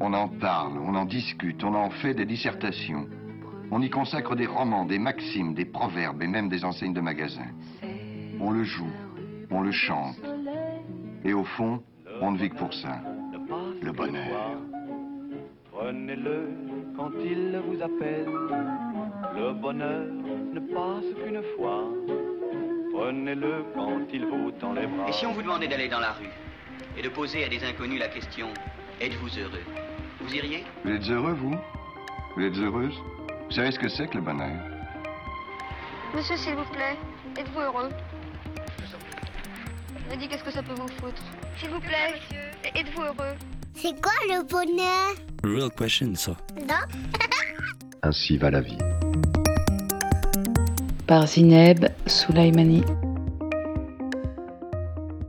On en parle, on en discute, on en fait des dissertations. On y consacre des romans, des maximes, des proverbes et même des enseignes de magasins. On le joue, on le chante. Et au fond, on ne vit que pour ça. Le bonheur. Prenez-le quand il vous appelle. Le bonheur ne passe qu'une fois. Prenez-le quand il vous tend les bras. Et si on vous demandait d'aller dans la rue et de poser à des inconnus la question Êtes-vous heureux? Vous iriez Vous êtes heureux, vous? Vous êtes heureuse? Vous savez ce que c'est que le bonheur? Monsieur, s'il vous plaît, êtes-vous heureux? Me dit qu'est-ce que ça peut vous foutre? S'il vous plaît, êtes-vous heureux? C'est quoi le bonheur? Real question, ça. Non? Ainsi va la vie. Par Zineb Soulaimani.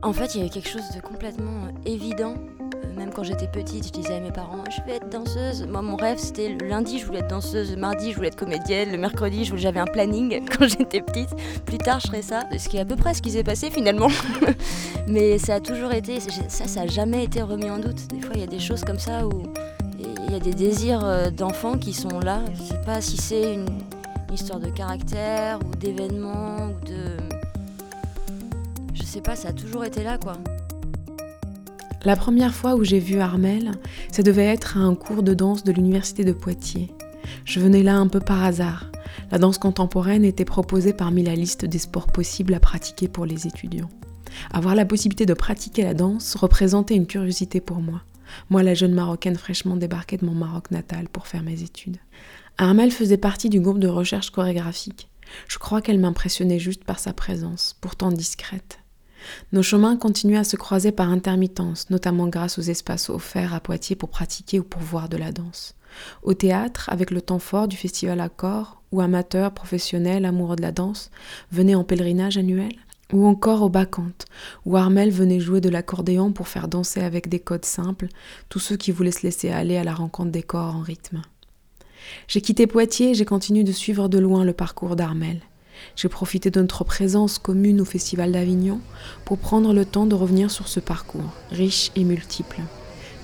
En fait, il y avait quelque chose de complètement évident. Même quand j'étais petite, je disais à mes parents Je vais être danseuse. Moi, mon rêve, c'était le lundi, je voulais être danseuse. Le mardi, je voulais être comédienne. Le mercredi, j'avais un planning quand j'étais petite. Plus tard, je ferais ça. Ce qui est à peu près ce qui s'est passé finalement. Mais ça a toujours été. Ça, ça a jamais été remis en doute. Des fois, il y a des choses comme ça où il y a des désirs euh, d'enfants qui sont là. Je sais pas si c'est une histoire de caractère ou d'événement ou de. Je sais pas, ça a toujours été là quoi. La première fois où j'ai vu Armel, ça devait être à un cours de danse de l'université de Poitiers. Je venais là un peu par hasard. La danse contemporaine était proposée parmi la liste des sports possibles à pratiquer pour les étudiants. Avoir la possibilité de pratiquer la danse représentait une curiosité pour moi. Moi, la jeune Marocaine fraîchement débarquée de mon Maroc natal pour faire mes études. Armel faisait partie du groupe de recherche chorégraphique. Je crois qu'elle m'impressionnait juste par sa présence, pourtant discrète. Nos chemins continuaient à se croiser par intermittence, notamment grâce aux espaces offerts à Poitiers pour pratiquer ou pour voir de la danse. Au théâtre, avec le temps fort du festival Accord, où amateurs, professionnels, amoureux de la danse venaient en pèlerinage annuel, ou encore au Bacchante, où Armel venait jouer de l'accordéon pour faire danser avec des codes simples tous ceux qui voulaient se laisser aller à la rencontre des corps en rythme. J'ai quitté Poitiers et j'ai continué de suivre de loin le parcours d'Armel. J'ai profité de notre présence commune au Festival d'Avignon pour prendre le temps de revenir sur ce parcours, riche et multiple.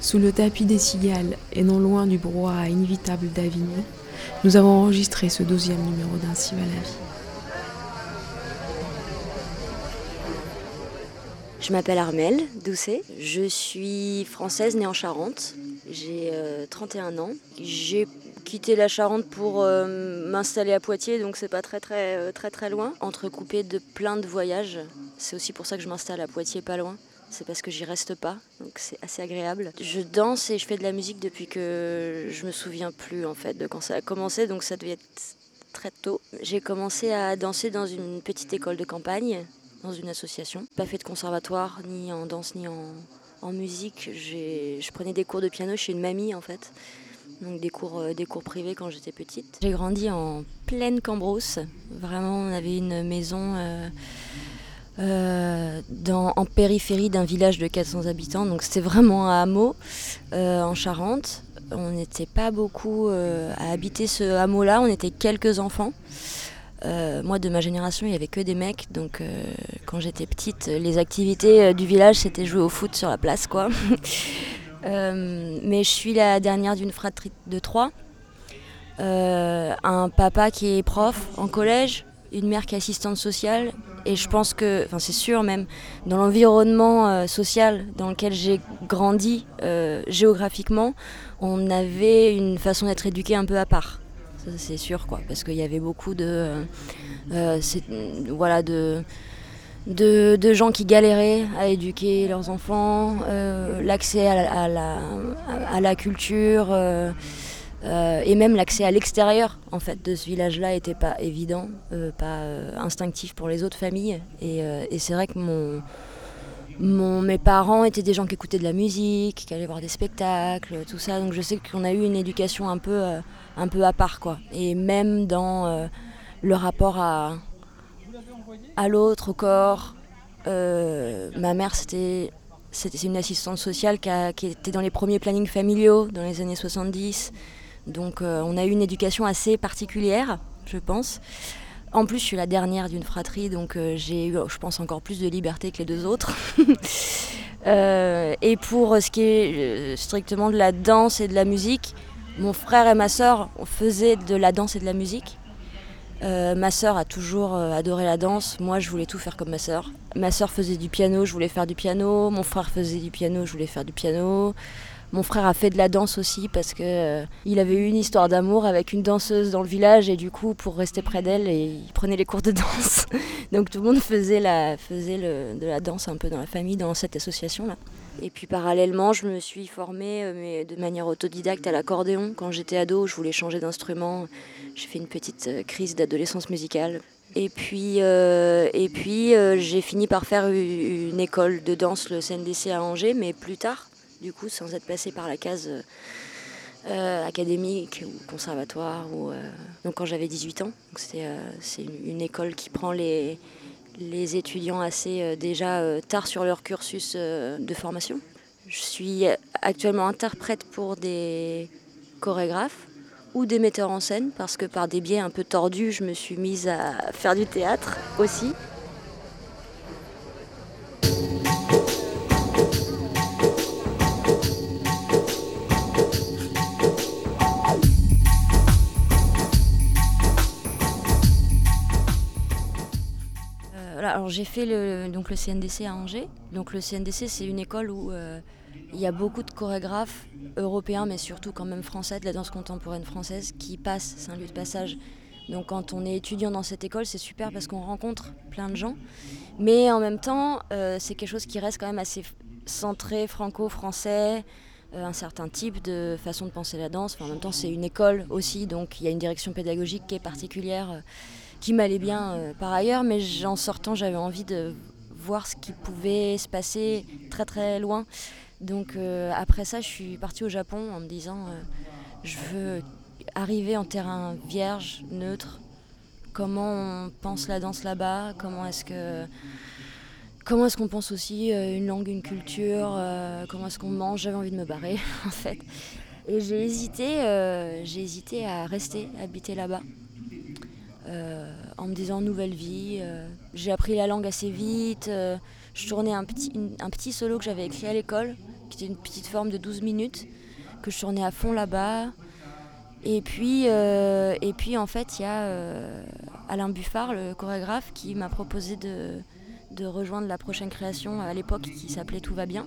Sous le tapis des cigales et non loin du brouhaha inévitable d'Avignon, nous avons enregistré ce douzième numéro d'Ainsi va la vie. Je m'appelle Armelle Doucet. Je suis française née en Charente. J'ai euh, 31 ans. J'ai quitté la Charente pour euh, m'installer à Poitiers, donc c'est pas très très euh, très très loin. Entrecoupé de plein de voyages. C'est aussi pour ça que je m'installe à Poitiers, pas loin. C'est parce que j'y reste pas, donc c'est assez agréable. Je danse et je fais de la musique depuis que je me souviens plus en fait de quand ça a commencé, donc ça devait être très tôt. J'ai commencé à danser dans une petite école de campagne dans une association. Pas fait de conservatoire, ni en danse, ni en, en musique. Je prenais des cours de piano chez une mamie, en fait. Donc des cours, euh, des cours privés quand j'étais petite. J'ai grandi en pleine Cambrousse. Vraiment, on avait une maison euh, euh, dans, en périphérie d'un village de 400 habitants. Donc c'était vraiment un hameau en Charente. On n'était pas beaucoup à habiter ce hameau-là. On était quelques enfants. Euh, moi, de ma génération, il n'y avait que des mecs. Donc, euh, quand j'étais petite, les activités euh, du village, c'était jouer au foot sur la place, quoi. Mais je suis la dernière d'une fratrie de trois. Un papa qui est prof en collège, une mère qui est assistante sociale. Et je pense que, enfin, c'est sûr même, dans l'environnement social dans lequel j'ai grandi géographiquement, on avait une façon d'être éduqué un peu à part. C'est sûr, quoi, parce qu'il y avait beaucoup de, euh, euh, voilà, de, gens qui galéraient à éduquer leurs enfants, euh, l'accès à, la- culture et même l'accès à l'extérieur en fait de ce village-là n'était pas évident, pas instinctif pour les autres familles. Et, c'est vrai que mon, mon, mes parents étaient des gens qui écoutaient de la musique, qui allaient voir des spectacles, tout ça. Donc je sais qu'on a eu une éducation un peu, un peu à part, quoi. Et même dans euh, le rapport à, l'autre, au corps. euh, ma mère, c'était une assistante sociale qui était dans les premiers plannings familiaux dans les années 70. Donc euh, on a eu une éducation assez particulière, je pense. En plus, je suis la dernière d'une fratrie, donc j'ai eu, je pense, encore plus de liberté que les deux autres. et pour ce qui est strictement de la danse et de la musique, mon frère et ma sœur faisaient de la danse et de la musique. Euh, ma sœur a toujours euh, adoré la danse. Moi, je voulais tout faire comme ma sœur. Ma sœur faisait du piano, je voulais faire du piano. Mon frère faisait du piano, je voulais faire du piano. Mon frère a fait de la danse aussi parce que euh, il avait eu une histoire d'amour avec une danseuse dans le village et du coup, pour rester près d'elle, il prenait les cours de danse. Donc tout le monde faisait, de la danse un peu dans la famille, dans cette association là. Et puis parallèlement, je me suis formée euh, mais de manière autodidacte à l'accordéon. Quand j'étais ado, je voulais changer d'instrument. J'ai fait une petite euh, crise d'adolescence musicale. Et puis, euh, et puis j'ai fini par faire une école de danse, le CNDC à Angers, mais plus tard, du coup, sans être passée par la case académique ou conservatoire. Donc quand j'avais 18 ans, c'est une, école qui prend les, les étudiants assez euh, déjà euh, tard sur leur cursus euh, de formation. Je suis actuellement interprète pour des chorégraphes ou des metteurs en scène parce que par des biais un peu tordus, je me suis mise à faire du théâtre aussi. Alors j'ai fait le, donc le CNDC à Angers. Donc le CNDC, c'est une école où euh, il y a beaucoup de chorégraphes européens, mais surtout quand même français, de la danse contemporaine française, qui passent. C'est un lieu de passage. Donc quand on est étudiant dans cette école, c'est super parce qu'on rencontre plein de gens. Mais en même temps, euh, c'est quelque chose qui reste quand même assez centré franco-français, euh, un certain type de façon de penser la danse. en même temps, c'est une école aussi, donc il y a une direction pédagogique qui est particulière qui m'allait bien euh, par ailleurs, mais en sortant, j'avais envie de voir ce qui pouvait se passer très très loin. Donc euh, après ça, je suis partie au Japon en me disant, euh, je veux arriver en terrain vierge, neutre. Comment on pense la danse là-bas? Comment est-ce que comment est-ce qu'on pense aussi une langue, une culture Comment est-ce qu'on mange? J'avais envie de me barrer en fait. Et j'ai hésité, j'ai hésité à rester, habiter là-bas. Euh, en me disant nouvelle vie. Euh, j'ai appris la langue assez vite. Euh, je tournais un petit, un petit solo que j'avais écrit à l'école, qui était une petite forme de 12 minutes, que je tournais à fond là-bas. Et puis, en fait, il y a Alain Buffard, le chorégraphe, qui m'a proposé de rejoindre la prochaine création à l'époque qui s'appelait Tout va bien.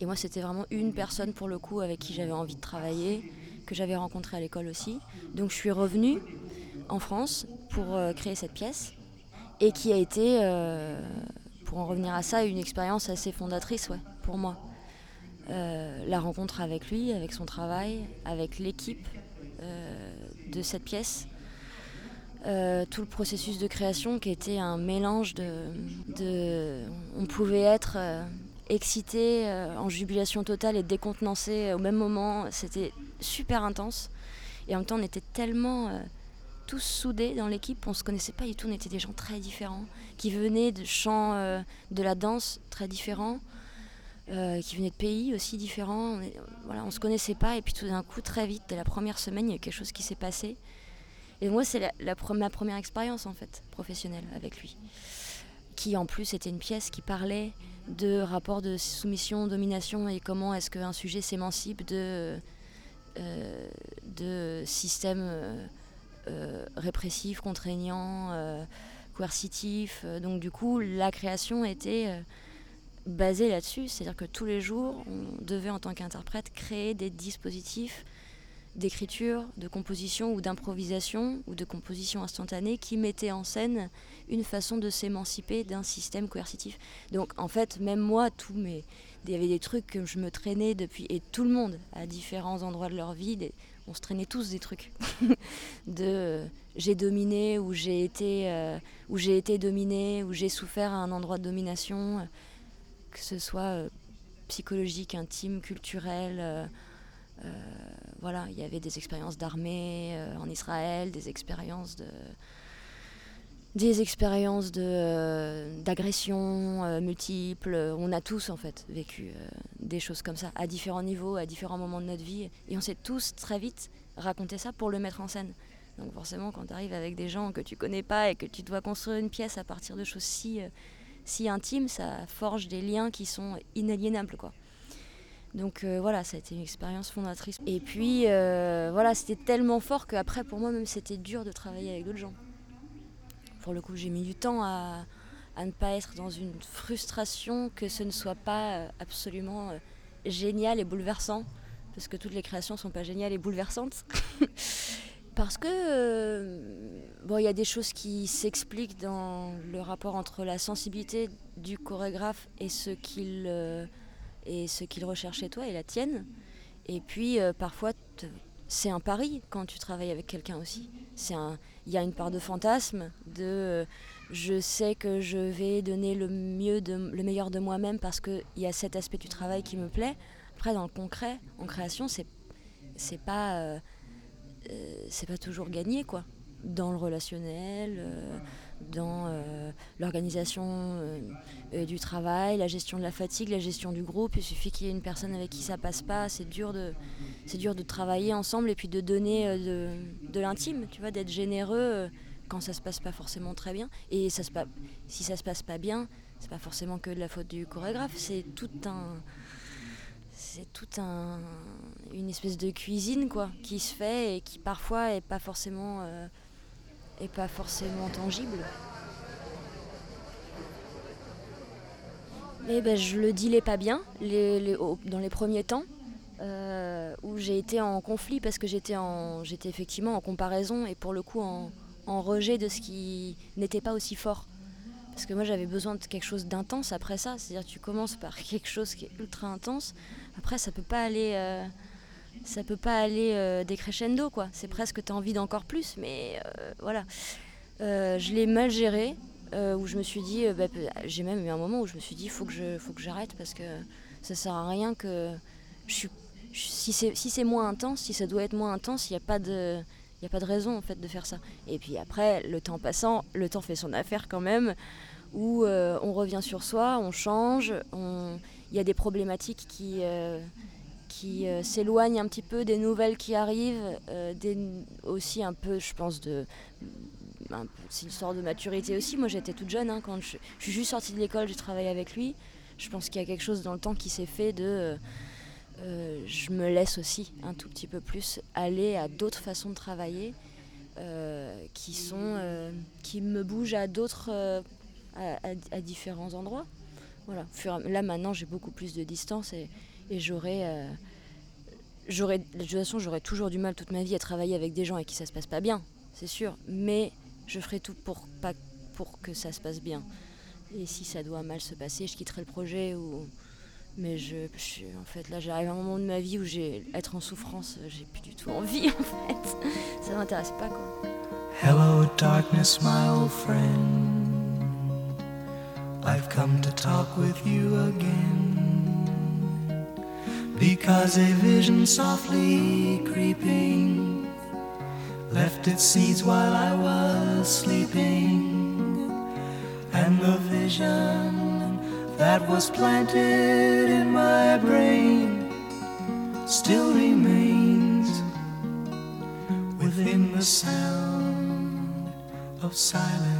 Nota via, c'était vraiment une personne pour le coup avec qui j'avais envie de travailler, que j'avais rencontré à l'école aussi. Donc je suis revenue en France pour euh, créer cette pièce et qui a été, euh, pour en revenir à ça, une expérience assez fondatrice ouais, pour moi. Euh, la rencontre avec lui, avec son travail, avec l'équipe de cette pièce. tout le processus de création qui était un mélange de, on pouvait être euh, en jubilation totale et décontenancé au même moment. C'était super intense. Et en même temps, on était tellement euh, tous soudés dans l'équipe, on se connaissait pas du tout, on était des gens très différents, qui venaient de euh, de la danse très différents, qui venaient de pays aussi différents. On, voilà, on se connaissait pas, et puis tout d'un coup, très vite, dès la première semaine, il y a quelque chose qui s'est passé. Et moi, c'est la, ma première expérience, en fait, professionnelle avec lui. Qui, en plus, était une pièce qui parlait de rapports de soumission, domination et comment est-ce qu'un sujet s'émancipe de, euh, de systèmes euh, euh, répressifs, contraignants, coercitifs. Donc du coup, la création était basé là-dessus, c'est-à-dire que tous les jours, on devait en tant qu'interprète créer des dispositifs d'écriture, de composition ou d'improvisation ou de composition instantanée qui mettaient en scène une façon de s'émanciper d'un système coercitif. Donc en fait, même moi, tous mes, il y avait des trucs que je me traînais depuis, et tout le monde, à différents endroits de leur vie, on se traînait tous des trucs. de euh, j'ai dominé, ou j'ai été, euh, j'ai été dominé, ou j'ai souffert à un endroit de domination, euh, que ce soit psychologique, intime, culturel euh, voilà, il y avait des expériences d'armée euh, en Israël, des expériences de des expériences de, euh, d'agression multiples. On a tous en fait vécu des choses comme ça à différents niveaux, à différents moments de notre vie. Et on s'est tous très vite raconté ça pour le mettre en scène. Donc forcément quand tu arrives avec des gens que tu connais pas et que tu dois construire une pièce à partir de choses si, si intimes, ça forge des liens qui sont inaliénables. quoi. Donc euh, voilà, ça a été une expérience fondatrice. Et puis euh, voilà, c'était tellement fort qu'après, pour moi même, c'était dur de travailler avec d'autres gens. Pour le coup, j'ai mis du temps à, ne pas être dans une frustration que ce ne soit pas euh, absolument génial et bouleversant. Parce que toutes les créations ne sont pas géniales et bouleversantes. parce que bon, il y a des choses qui s'expliquent dans le rapport entre la sensibilité du chorégraphe et ce qu'il recherche chez toi et la tienne. Et puis euh, parfois, c'est un pari quand tu travailles avec quelqu'un aussi. Il y a une part de fantasme, de euh, je sais que je vais donner le, mieux de, le meilleur de moi-même parce qu'il y a cet aspect du travail qui me plaît. Après, dans le concret, en création, c'est c'est pas, euh, c'est pas toujours gagné, quoi. Dans le relationnel, dans euh, l'organisation euh, euh, du travail, la gestion de la fatigue, la gestion du groupe. Il suffit qu'il y ait une personne avec qui ça passe pas. C'est dur de, c'est dur de travailler ensemble et puis de donner de, l'intime, tu vois, d'être généreux quand ça se passe pas forcément très bien. Et si ça se passe pas bien, c'est pas forcément que de la faute du chorégraphe. C'est tout un c'est tout un, une espèce de cuisine quoi qui se fait et qui parfois est pas forcément et pas forcément tangible. Mais ben, je le dilais pas bien les, dans les premiers temps, euh, où j'ai été en conflit parce que j'étais, j'étais effectivement en comparaison et pour le coup en, rejet de ce qui n'était pas aussi fort. Parce que moi j'avais besoin de quelque chose d'intense après ça, c'est-à-dire tu commences par quelque chose qui est ultra intense, après ça peut pas aller... Euh, ça peut pas aller euh, décrescendo quoi. C'est presque tu as envie d'encore plus, mais euh, voilà. Euh, je l'ai mal géré, où je me suis dit, bah, j'ai même eu un moment où je me suis dit, faut que je, faut que j'arrête parce que ça sert à rien que si c'est si c'est moins intense, si ça doit être moins intense, il n'y a pas de il a pas de raison en fait de faire ça. Et puis après, le temps passant, le temps fait son affaire quand même, où on revient sur soi, on change, il y a des problématiques qui qui euh, s'éloigne un petit peu des nouvelles qui arrivent, euh, aussi un peu, je pense, de. C'est une sorte de maturité aussi. Moi, j'étais toute jeune hein, quand je, suis juste sortie de l'école, j'ai travaillé avec lui. Je pense qu'il y a quelque chose dans le temps qui s'est fait de. Euh, je me laisse aussi un tout petit peu plus aller à d'autres façons de travailler qui sont qui me bougent à d'autres à, différents endroits voilà là maintenant j'ai beaucoup plus de distance et, et j'aurais. Euh, j'aurais de toute façon, j'aurais toujours du mal toute ma vie à travailler avec des gens avec qui ça se passe pas bien, c'est sûr. Mais je ferai tout pour, pas, pour que ça se passe bien. Et si ça doit mal se passer, je quitterai le projet ou. Mais je, en fait, là, j'arrive à un moment de ma vie où j'ai être en souffrance, j'ai plus du tout envie, en fait. Ça m'intéresse pas, quoi. Hello, darkness, my old friend. I've come to talk with you again. Because a vision softly creeping left its seeds while I was sleeping, and the vision that was planted in my brain still remains within the sound of silence.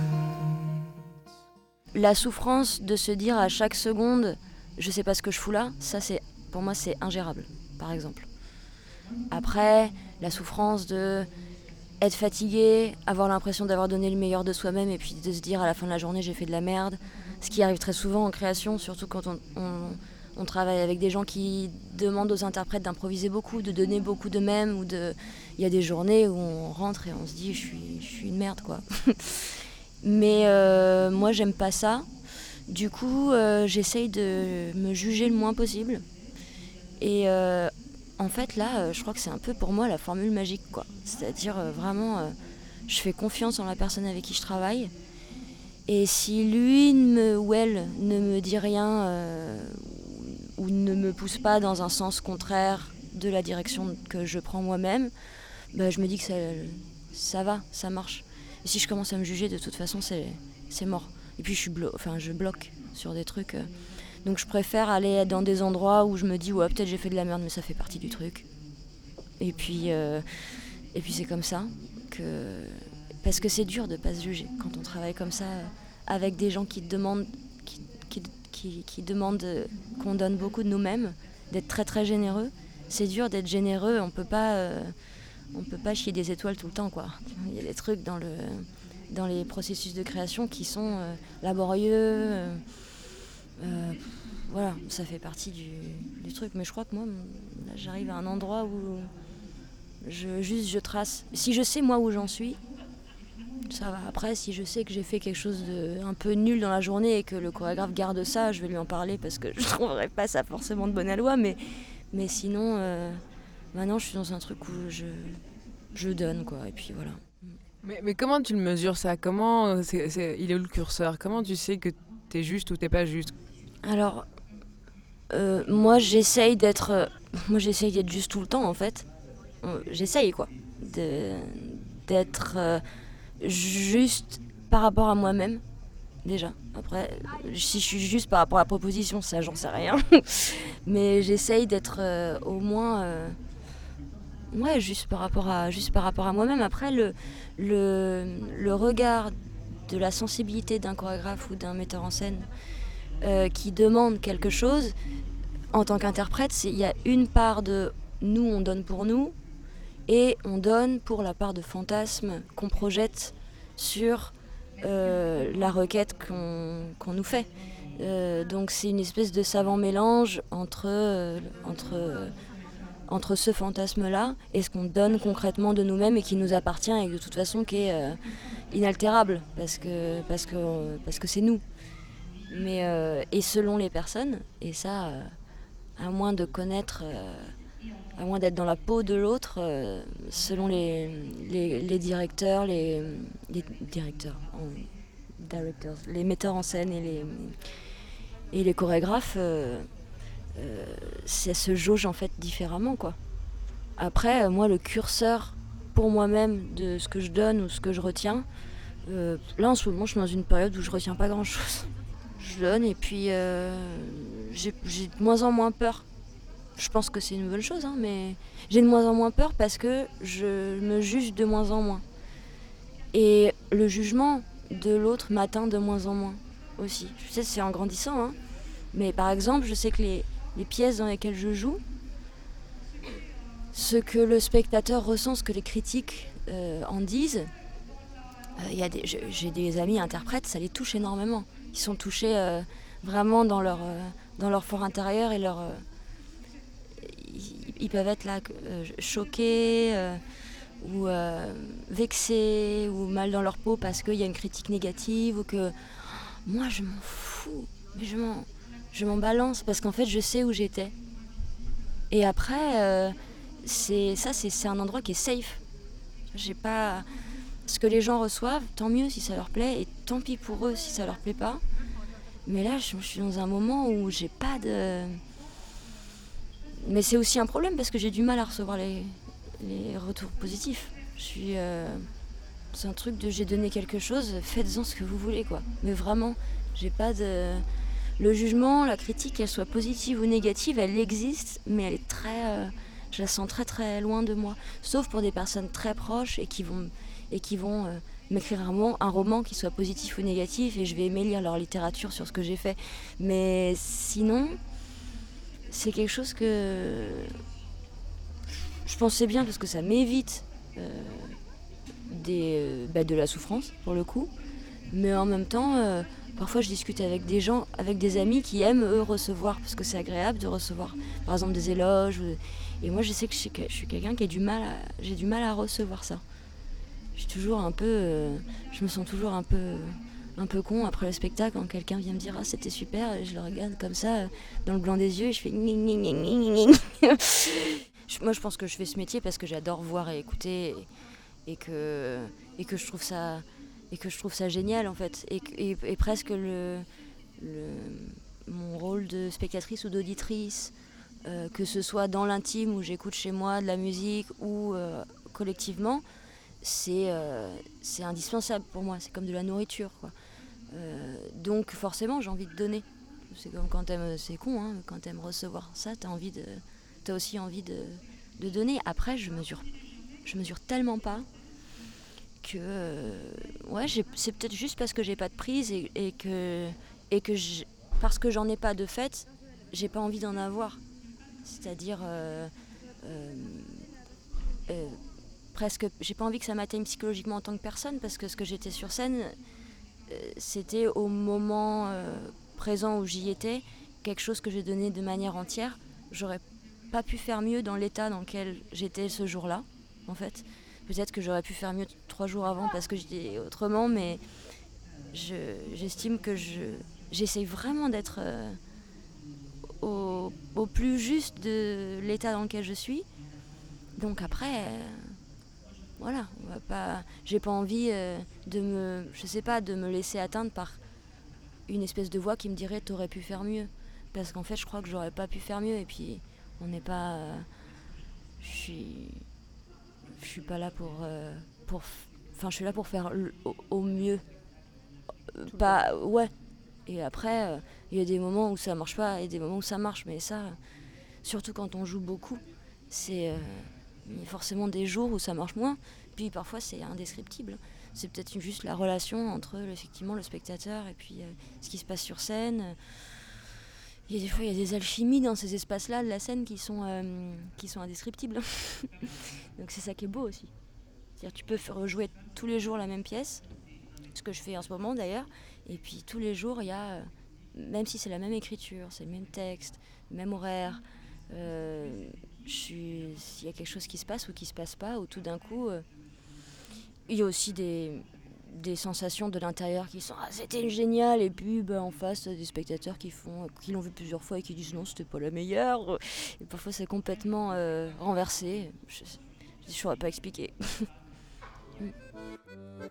La souffrance de se dire à chaque seconde, je sais pas ce que je fous là, ça c'est pour moi, c'est ingérable, par exemple. Après, la souffrance de être fatigué, avoir l'impression d'avoir donné le meilleur de soi-même et puis de se dire à la fin de la journée j'ai fait de la merde, ce qui arrive très souvent en création, surtout quand on, travaille avec des gens qui demandent aux interprètes d'improviser beaucoup, de donner beaucoup de même, ou de... Il y a des journées où on rentre et on se dit je suis, je suis une merde quoi. Mais euh, moi j'aime pas ça. Du coup euh, j'essaye de me juger le moins possible. Et euh, en fait là je crois que c'est un peu pour moi la formule magique quoi. C'est-à-dire vraiment je fais confiance en la personne avec qui je travaille. Et si lui ou elle ne me dit rien ou ne me pousse pas dans un sens contraire de la direction que je prends moi-même, bah, je me dis que ça, ça va, ça marche. Et si je commence à me juger, de toute façon, c'est mort. Et puis je, suis enfin, je bloque sur des trucs. Euh. Donc je préfère aller dans des endroits où je me dis, ouais, peut-être j'ai fait de la merde, mais ça fait partie du truc. Et puis, euh, et puis c'est comme ça que. Parce que c'est dur de pas se juger quand on travaille comme ça euh, avec des gens qui demandent, qui, qui, qui demandent qu'on donne beaucoup de nous-mêmes, d'être très très généreux. C'est dur d'être généreux, on peut pas on peut pas chier des étoiles tout le temps quoi. Il y a des trucs dans le dans les processus de création qui sont euh, laborieux. Euh, euh, voilà, ça fait partie du, truc. Mais je crois que moi, j'arrive à un endroit où je trace. Si je sais moi où j'en suis, ça va. Après, si je sais que j'ai fait quelque chose de un peu nul dans la journée et que le chorégraphe garde ça, je vais lui en parler parce que je trouverais pas ça forcément de bonne aloi. Mais, mais sinon, Maintenant, je suis dans un truc où je, je donne, quoi. Et puis voilà. Mais, comment tu le mesures ça? Comment euh, il est où le curseur? Comment tu sais que tu es juste ou t'es pas juste? Alors, euh, moi j'essaye d'être, euh, moi j'essaye d'être juste tout le temps en fait. J'essaye quoi, d'être juste par rapport à moi-même déjà. Après, si je suis juste par rapport à la proposition, ça j'en sais rien. Mais j'essaye d'être au moins ouais, juste par rapport à, juste par rapport à moi-même. Après, le, le, regard de la sensibilité d'un chorégraphe ou d'un metteur en scène euh, qui demande quelque chose, en tant qu'interprète, il y a une part de nous, on donne pour nous, et on donne pour la part de fantasme qu'on projette sur euh, la requête qu'on nous fait. Euh, donc c'est une espèce de savant mélange entre, entre entre ce fantasme-là et ce qu'on donne concrètement de nous-mêmes et qui nous appartient et de toute façon qui est inaltérable parce que parce que parce que c'est nous. Mais euh, et selon les personnes et ça, euh, à moins de connaître, à moins d'être dans la peau de l'autre, selon les, les, directeurs, les, directeurs, les metteurs en scène et les et les chorégraphes euh, ça se jauge en fait différemment quoi. Après, euh, moi, le curseur pour moi-même de ce que je donne ou ce que je retiens, euh, là en ce moment, je suis dans une période où je retiens pas grand-chose. Et puis j'ai de moins en moins peur. Je pense que c'est une bonne chose, hein, mais j'ai de moins en moins peur parce que je me juge de moins en moins. Et le jugement de l'autre m'atteint de moins en moins aussi. Je sais, c'est en grandissant, hein. mais par exemple, je sais que les, les pièces dans lesquelles je joue, ce que le spectateur ressent, ce que les critiques euh, en disent. Euh, j'ai des amis interprètes, ça les touche énormément. Ils sont touchés euh, vraiment dans leur, dans leur fort intérieur et leur. Ils, peuvent être là choqués ou vexés ou mal dans leur peau parce qu'il y a une critique négative ou que. Moi, je m'en fous. Mais je m'en je m'en balance parce qu'en fait je sais où j'étais. Et après, euh, c'est ça, c'est un endroit qui est safe. J'ai pas ce que les gens reçoivent, tant mieux si ça leur plaît, et tant pis pour eux si ça leur plaît pas. Mais là, je, suis dans un moment où j'ai pas de. Mais c'est aussi un problème parce que j'ai du mal à recevoir les, retours positifs. Je suis. Euh, c'est un truc de j'ai donné quelque chose, faites-en ce que vous voulez quoi. Mais vraiment, j'ai pas de le jugement, la critique, qu'elle soit positive ou négative, elle existe, mais elle est très, euh, je la sens très très loin de moi. Sauf pour des personnes très proches et qui vont, et qui vont euh, m'écrire un, un, roman qui soit positif ou négatif, et je vais aimer lire leur littérature sur ce que j'ai fait. Mais sinon, c'est quelque chose que je pensais bien parce que ça m'évite euh, des, bah, de la souffrance pour le coup. Mais en même temps, euh, parfois je discute avec des gens, avec des amis qui aiment eux recevoir, parce que c'est agréable de recevoir, par exemple des éloges. Et moi, je sais que je suis, je suis quelqu'un qui a du mal, j'ai du mal à recevoir ça. Je toujours un peu, euh, je me sens toujours un peu, un peu con après le spectacle quand quelqu'un vient me dire ah c'était super, et je le regarde comme ça euh, dans le blanc des yeux et je fais moi, je pense que je fais ce métier parce que j'adore voir et écouter et, que, et que je trouve ça et que je trouve ça génial en fait. Et, presque le, mon rôle de spectatrice ou d'auditrice euh, que ce soit dans l'intime où j'écoute chez moi de la musique ou collectivement c'est euh, c'est indispensable pour moi c'est comme de la nourriture quoi. donc forcément j'ai envie de donner c'est comme quand t'aimes c'est con hein, quand t'aimes recevoir ça t'as envie de aussi envie de, de, donner. Après, je mesure, je mesure tellement pas que euh, ouais, c'est peut-être juste parce que j'ai pas de prise et, que et que parce que j'en ai pas de fait, j'ai pas envie d'en avoir. C'est-à-dire euh, euh, presque, j'ai pas envie que ça m'atteigne psychologiquement en tant que personne parce que ce que j'étais sur scène, c'était au moment présent où j'y étais quelque chose que j'ai donné de manière entière. J'aurais pas pu faire mieux dans l'état dans lequel j'étais ce jour-là, en fait. Peut-être que j'aurais pu faire mieux trois jours avant parce que j'étais autrement, mais j'estime que je, j'essaye vraiment d'être euh, au, plus juste de l'état dans lequel je suis. Donc après, euh, voilà, on va pas, j'ai pas envie euh, de me, je sais pas, de me laisser atteindre par une espèce de voix qui me dirait t'aurais pu faire mieux, parce qu'en fait je crois que j'aurais pas pu faire mieux et puis on n'est pas. Euh, je suis. Je suis pas là pour. Euh, pour enfin, je suis là pour faire au, mieux. pas. Ouais. Et après, il y a des moments où ça marche pas et des moments où ça marche. Mais ça, surtout quand on joue beaucoup, c'est forcément des jours où ça marche moins. Puis parfois, c'est indescriptible. C'est peut-être juste la relation entre effectivement le spectateur et puis ce qui se passe sur scène il y a des fois il y a des alchimies dans ces espaces-là de la scène qui sont, euh, indescriptibles. Donc c'est ça qui est beau aussi. Tu peux rejouer tous les jours la même pièce, ce que je fais en ce moment d'ailleurs, et puis tous les jours il y a, euh, même si c'est la même écriture, c'est le même texte, même horaire, euh, s'il y a quelque chose qui se passe ou qui se passe pas, ou tout d'un coup, il y a aussi des, des sensations de l'intérieur qui sont ah, c'était génial et puis bah, en face des spectateurs qui font qui l'ont vu plusieurs fois et qui disent non c'était pas la meilleure. Et parfois c'est complètement euh, renversé. Je ne saurais pas expliquer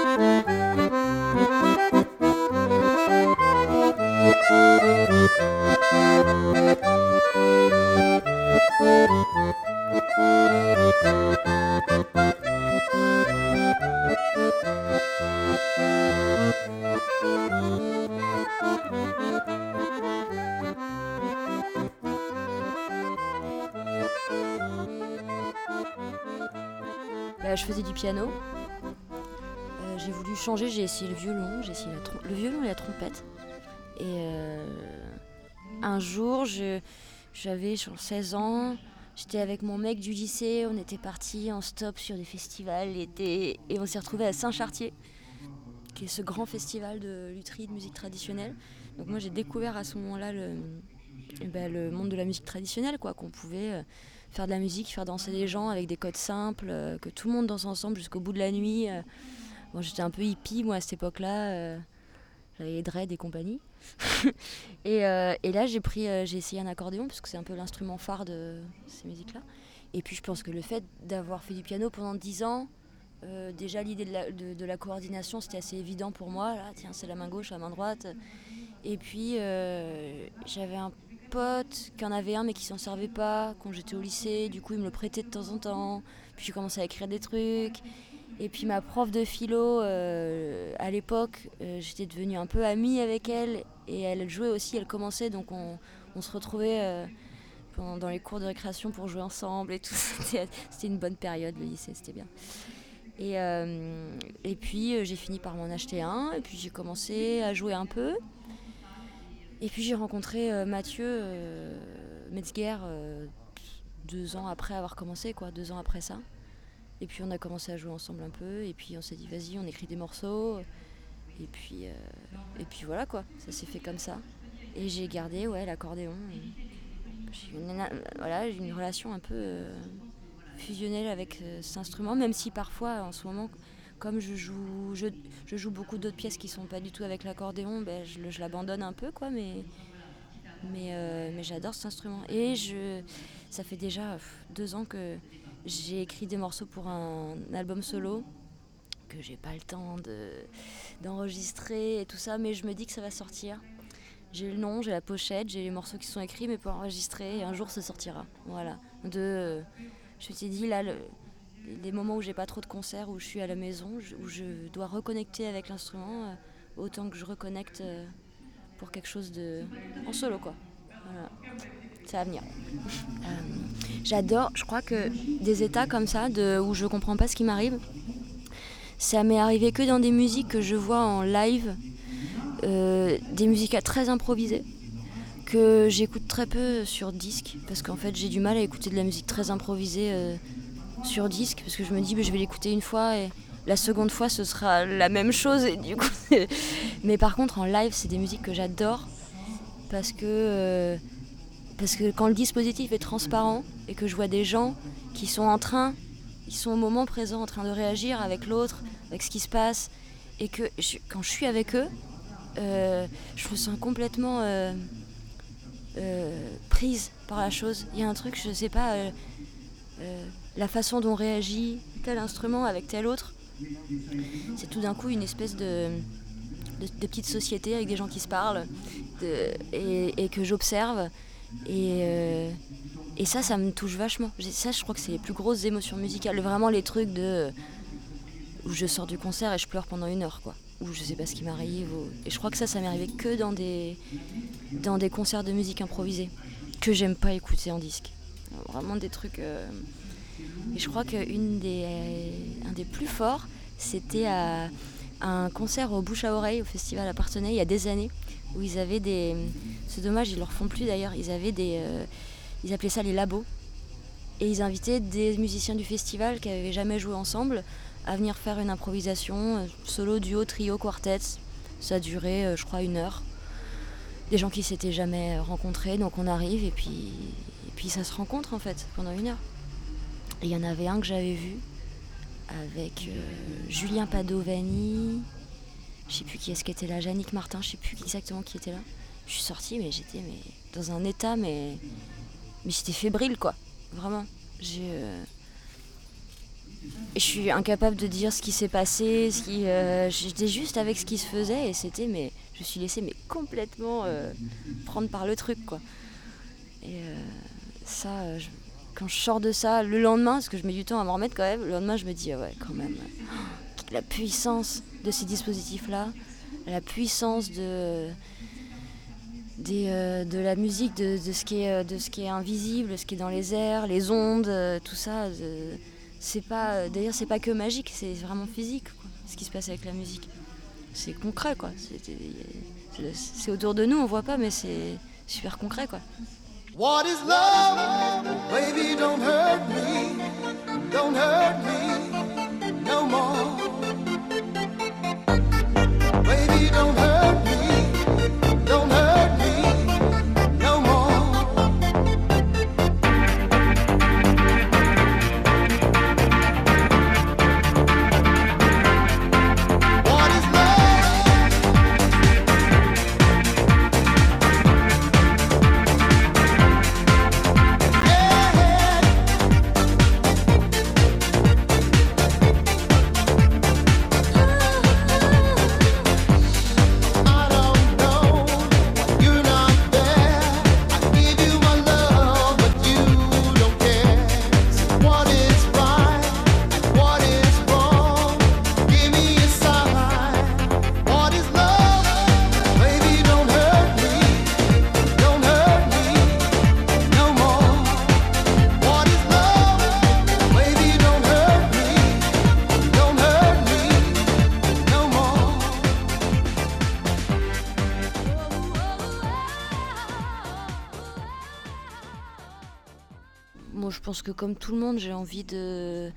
Bah, je faisais du piano. Euh, j'ai voulu changer, j'ai essayé le violon, j'ai essayé le violon et la trompette. Et euh, un jour, j'avais 16 ans, j'étais avec mon mec du lycée, on était parti en stop sur des festivals l'été et on s'est retrouvé à Saint-Chartier, qui est ce grand festival de lutherie de musique traditionnelle. Donc moi j'ai découvert à ce moment-là le, le monde de la musique traditionnelle, quoi, qu'on pouvait euh, faire de la musique, faire danser des gens avec des codes simples, euh, que tout le monde danse ensemble jusqu'au bout de la nuit. Euh. J'étais un peu hippie, moi, à cette époque-là. J'avais les dreads et compagnie. et, et, là, j'ai pris, j'ai essayé un accordéon, parce que c'est un peu l'instrument phare de ces musiques-là. Et puis, je pense que le fait d'avoir fait du piano pendant 10 ans, déjà l'idée de la, de, de la coordination, c'était assez évident pour moi. Là, tiens, c'est la main gauche, la main droite. Et puis, j'avais un pote qui en avait un mais qui s'en servait pas quand j'étais au lycée. Du coup, il me le prêtait de temps en temps. Puis j'ai commencé à écrire des trucs. Et puis ma prof de philo, euh, à l'époque, euh, j'étais devenue un peu amie avec elle. Et elle jouait aussi, elle commençait. Donc on, se retrouvait euh, dans les cours de récréation pour jouer ensemble et tout. C'était une bonne période, le lycée, c'était bien. Et, et puis j'ai fini par m'en acheter un, et puis j'ai commencé à jouer un peu. Et puis j'ai rencontré Mathieu Metzger deux ans après avoir commencé, quoi, deux ans après ça. Et puis on a commencé à jouer ensemble un peu, et puis on s'est dit vas-y, on écrit des morceaux. Et puis, euh, et puis voilà quoi, ça s'est fait comme ça. Et j'ai gardé ouais, l'accordéon. J'ai une, relation un peu euh, fusionnelle avec euh, cet instrument, même si parfois en ce moment, comme je joue, je, joue beaucoup d'autres pièces qui sont pas du tout avec l'accordéon, ben, je, je l'abandonne un peu quoi, mais, mais, mais j'adore cet instrument. Et je, ça fait déjà deux ans que j'ai écrit des morceaux pour un album solo que j'ai pas le temps d'enregistrer et tout ça, mais je me dis que ça va sortir. J'ai le nom, j'ai la pochette, j'ai les morceaux qui sont écrits, mais pas enregistrés, et un jour ça sortira. Voilà. De, je me suis dit, là, les moments où j'ai pas trop de concerts, où je suis à la maison, où je dois reconnecter avec l'instrument, euh, autant que je reconnecte euh, pour quelque chose de en solo, quoi. Voilà. Ça va venir. Euh, j'adore, je crois que des états comme ça, où je comprends pas ce qui m'arrive, ça m'est arrivé que dans des musiques que je vois en live, euh, des musiques très improvisées, que j'écoute très peu sur disque, parce qu'en fait j'ai du mal à écouter de la musique très improvisée euh, sur disque, parce que je me dis je vais l'écouter une fois et la seconde fois ce sera la même chose. Et du coup, Mais par contre en live c'est des musiques que j'adore, parce que, parce que quand le dispositif est transparent et que je vois des gens qui sont en train ils sont au moment présent en train de réagir avec l'autre, avec ce qui se passe. Et que quand je suis avec eux, euh, je me sens complètement euh, euh, prise par la chose. Il y a un truc, je ne sais pas, la façon dont réagit tel instrument avec tel autre. C'est tout d'un coup une espèce de, petite société avec des gens qui se parlent et, que j'observe. Et et ça, ça me touche vachement. Ça, je crois que c'est les plus grosses émotions musicales. Vraiment les trucs de. où je sors du concert et je pleure pendant une heure, quoi. Ou je sais pas ce qui m'arrive. Et je crois que ça, ça m'est arrivé que dans des, dans des concerts de musique improvisée. Que j'aime pas écouter en disque. Vraiment des trucs. Euh, et je crois qu'un des, un des plus forts, c'était à un concert au bouche à oreille au festival à il y a des années où ils avaient des. C'est dommage, ils le refont plus d'ailleurs. Ils avaient des. Euh, ils appelaient ça les labos. Et ils invitaient des musiciens du festival qui n'avaient jamais joué ensemble à venir faire une improvisation, euh, solo, duo, trio, quartet. Ça a duré, euh, je crois, une heure. Des gens qui s'étaient jamais rencontrés, donc on arrive et puis, et puis ça se rencontre en fait pendant une heure. Et il y en avait un que j'avais vu avec Julien Padovani, je sais plus qui est-ce qui était là, Yannick Martin, je sais plus exactement qui était là. Je suis sortie, mais j'étais mais, dans un état mais mais j'étais fébrile, quoi. Vraiment. Euh, je suis incapable de dire ce qui s'est passé, ce qui. Euh, j'étais juste avec ce qui se faisait et c'était, mais je suis laissée mais complètement euh, prendre par le truc, quoi. Et ça, quand je sors de ça, le lendemain, parce que je mets du temps à m'en remettre quand même, le lendemain, je me dis, ouais, quand même, la puissance de ces dispositifs-là, la puissance de euh, la musique, de, ce qui est, de ce qui est invisible, ce qui est dans les airs, les ondes, euh, tout ça. c'est pas, d'ailleurs, c'est pas que magique, c'est vraiment physique, ce qui se passe avec la musique. C'est concret, quoi. C'est, autour de nous, on voit pas, mais c'est super concret, quoi. What is love? Baby, don't hurt me. Don't hurt me no more. Don't hurt me. Pense que comme tout le monde, j'ai envie de.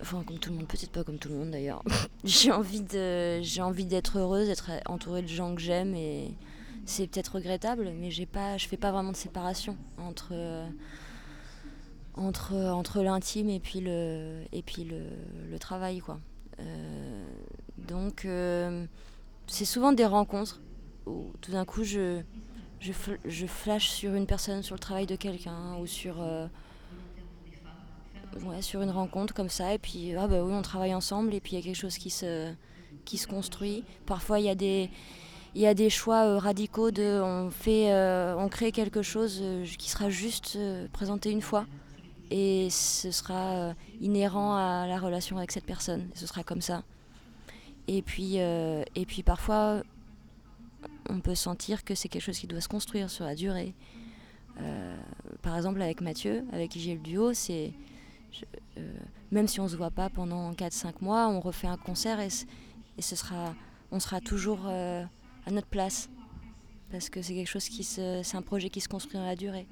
Enfin, comme tout le monde, peut-être pas comme tout le monde d'ailleurs. j'ai envie de, j'ai envie d'être heureuse, d'être entourée de gens que j'aime et c'est peut-être regrettable, mais j'ai pas, je fais pas vraiment de séparation entre entre entre l'intime et puis le et puis le, le travail quoi. Euh, donc euh, c'est souvent des rencontres où tout d'un coup je je, je, flash sur une personne, sur le travail de quelqu'un ou sur, euh, ouais, sur une rencontre comme ça. Et puis, ah bah oui, on travaille ensemble et puis il y a quelque chose qui se, qui se construit. Parfois, il y a des, y a des choix euh, radicaux de on, fait, euh, on crée quelque chose qui sera juste présenté une fois. Et ce sera inhérent à la relation avec cette personne. ce sera comme ça. Et puis, et puis parfois, on peut sentir que c'est quelque chose qui doit se construire sur la durée. Euh, par exemple, avec Mathieu, avec qui j'ai le duo, c'est. Euh, même si on ne se voit pas pendant 4-5 mois, on refait un concert et, ce sera, on sera toujours euh, à notre place. Parce que c'est quelque chose qui c'est un projet qui se construit dans la durée.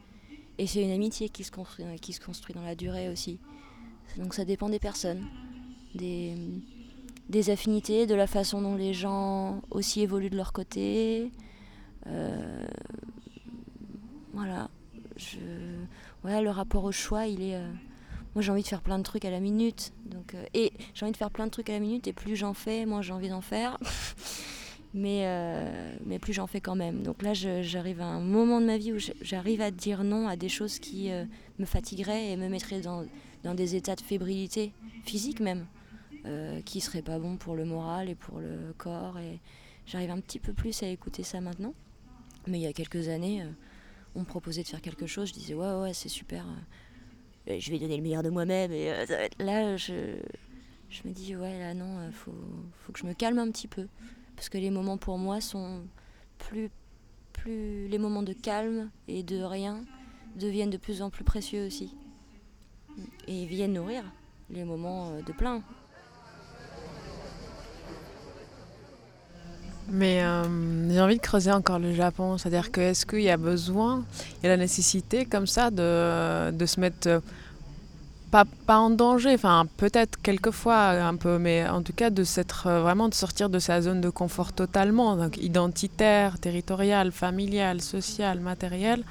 Et c'est une amitié qui se, construit, qui se construit dans la durée aussi. Donc ça dépend des personnes, des, affinités, de la façon dont les gens aussi évoluent de leur côté. Euh, voilà. Je, le rapport au choix, il est. Euh, moi, j'ai envie de faire plein de trucs à la minute. Donc, euh, et j'ai envie de faire plein de trucs à la minute, et plus j'en fais, moins j'ai envie d'en faire. mais, mais plus j'en fais quand même. Donc là, j'arrive à un moment de ma vie où j'arrive à dire non à des choses qui me fatigueraient et me mettraient dans, dans des états de fébrilité physique même. Euh, qui serait pas bon pour le moral et pour le corps. Et j'arrive un petit peu plus à écouter ça maintenant. Mais il y a quelques années, euh, on me proposait de faire quelque chose, je disais ouais ouais c'est super, euh, je vais donner le meilleur de moi-même. Et là, je, me dis ouais là non, faut, faut que je me calme un petit peu parce que les moments pour moi sont plus plus les moments de calme et de rien deviennent de plus en plus précieux aussi et viennent nourrir les moments de plein. Mais euh, j'ai envie de creuser encore le Japon, c'est-à-dire que est-ce qu'il y a besoin, il y a la nécessité comme ça de, de se mettre euh, pas, pas en danger, enfin peut-être quelquefois un peu, mais en tout cas de s'être euh, vraiment de sortir de sa zone de confort totalement, donc identitaire, territorial, familial, social, matériel,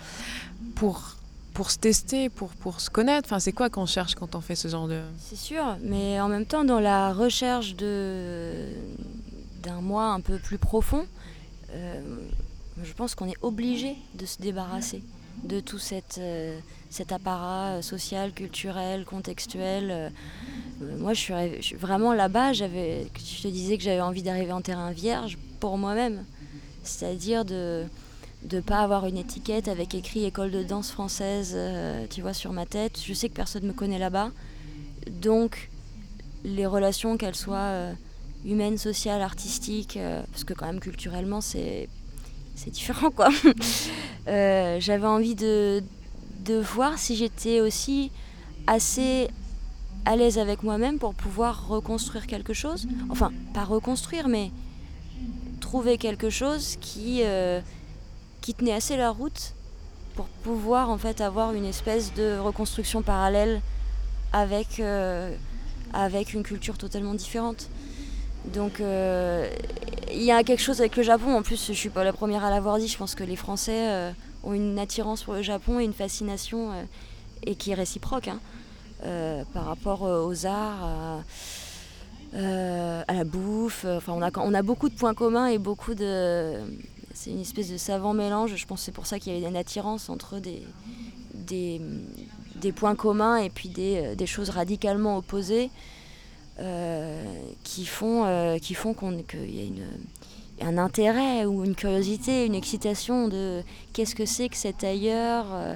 pour pour se tester, pour, pour se connaître. Enfin, c'est quoi qu'on cherche quand on fait ce genre de... C'est sûr, mais en même temps, dans la recherche de, d'un moi un peu plus profond, euh, je pense qu'on est obligé de se débarrasser de tout euh, cet apparat social, culturel, contextuel. Euh, moi, je suis, vraiment là-bas. J'avais, je te disais que j'avais envie d'arriver en terrain vierge pour moi-même, c'est-à-dire de ne pas avoir une étiquette avec écrit école de danse française, tu vois, sur ma tête. Je sais que personne ne me connaît là-bas, donc les relations, qu'elles soient humaine, sociale, artistique, euh, parce que quand même culturellement c'est c'est différent quoi. Euh, j'avais envie de, de voir si j'étais aussi assez à l'aise avec moi-même pour pouvoir reconstruire quelque chose. Enfin, pas reconstruire, mais trouver quelque chose qui, euh, qui tenait assez la route pour pouvoir en fait avoir une espèce de reconstruction parallèle avec, avec une culture totalement différente. Donc euh, il y a quelque chose avec le Japon. En plus, je suis pas la première à l'avoir dit. Je pense que les Français euh, ont une attirance pour le Japon et une fascination euh, et qui est réciproque hein, par rapport aux arts, à, la bouffe. Enfin, on a, on a beaucoup de points communs et beaucoup de. C'est une espèce de savant mélange. Je pense que c'est pour ça qu'il y a une attirance entre des, des, des points communs et puis des, des choses radicalement opposées. Euh, qui font euh, qui font qu'on qu'il y a une un intérêt ou une curiosité, une excitation de qu'est-ce que c'est que cet ailleurs. Euh.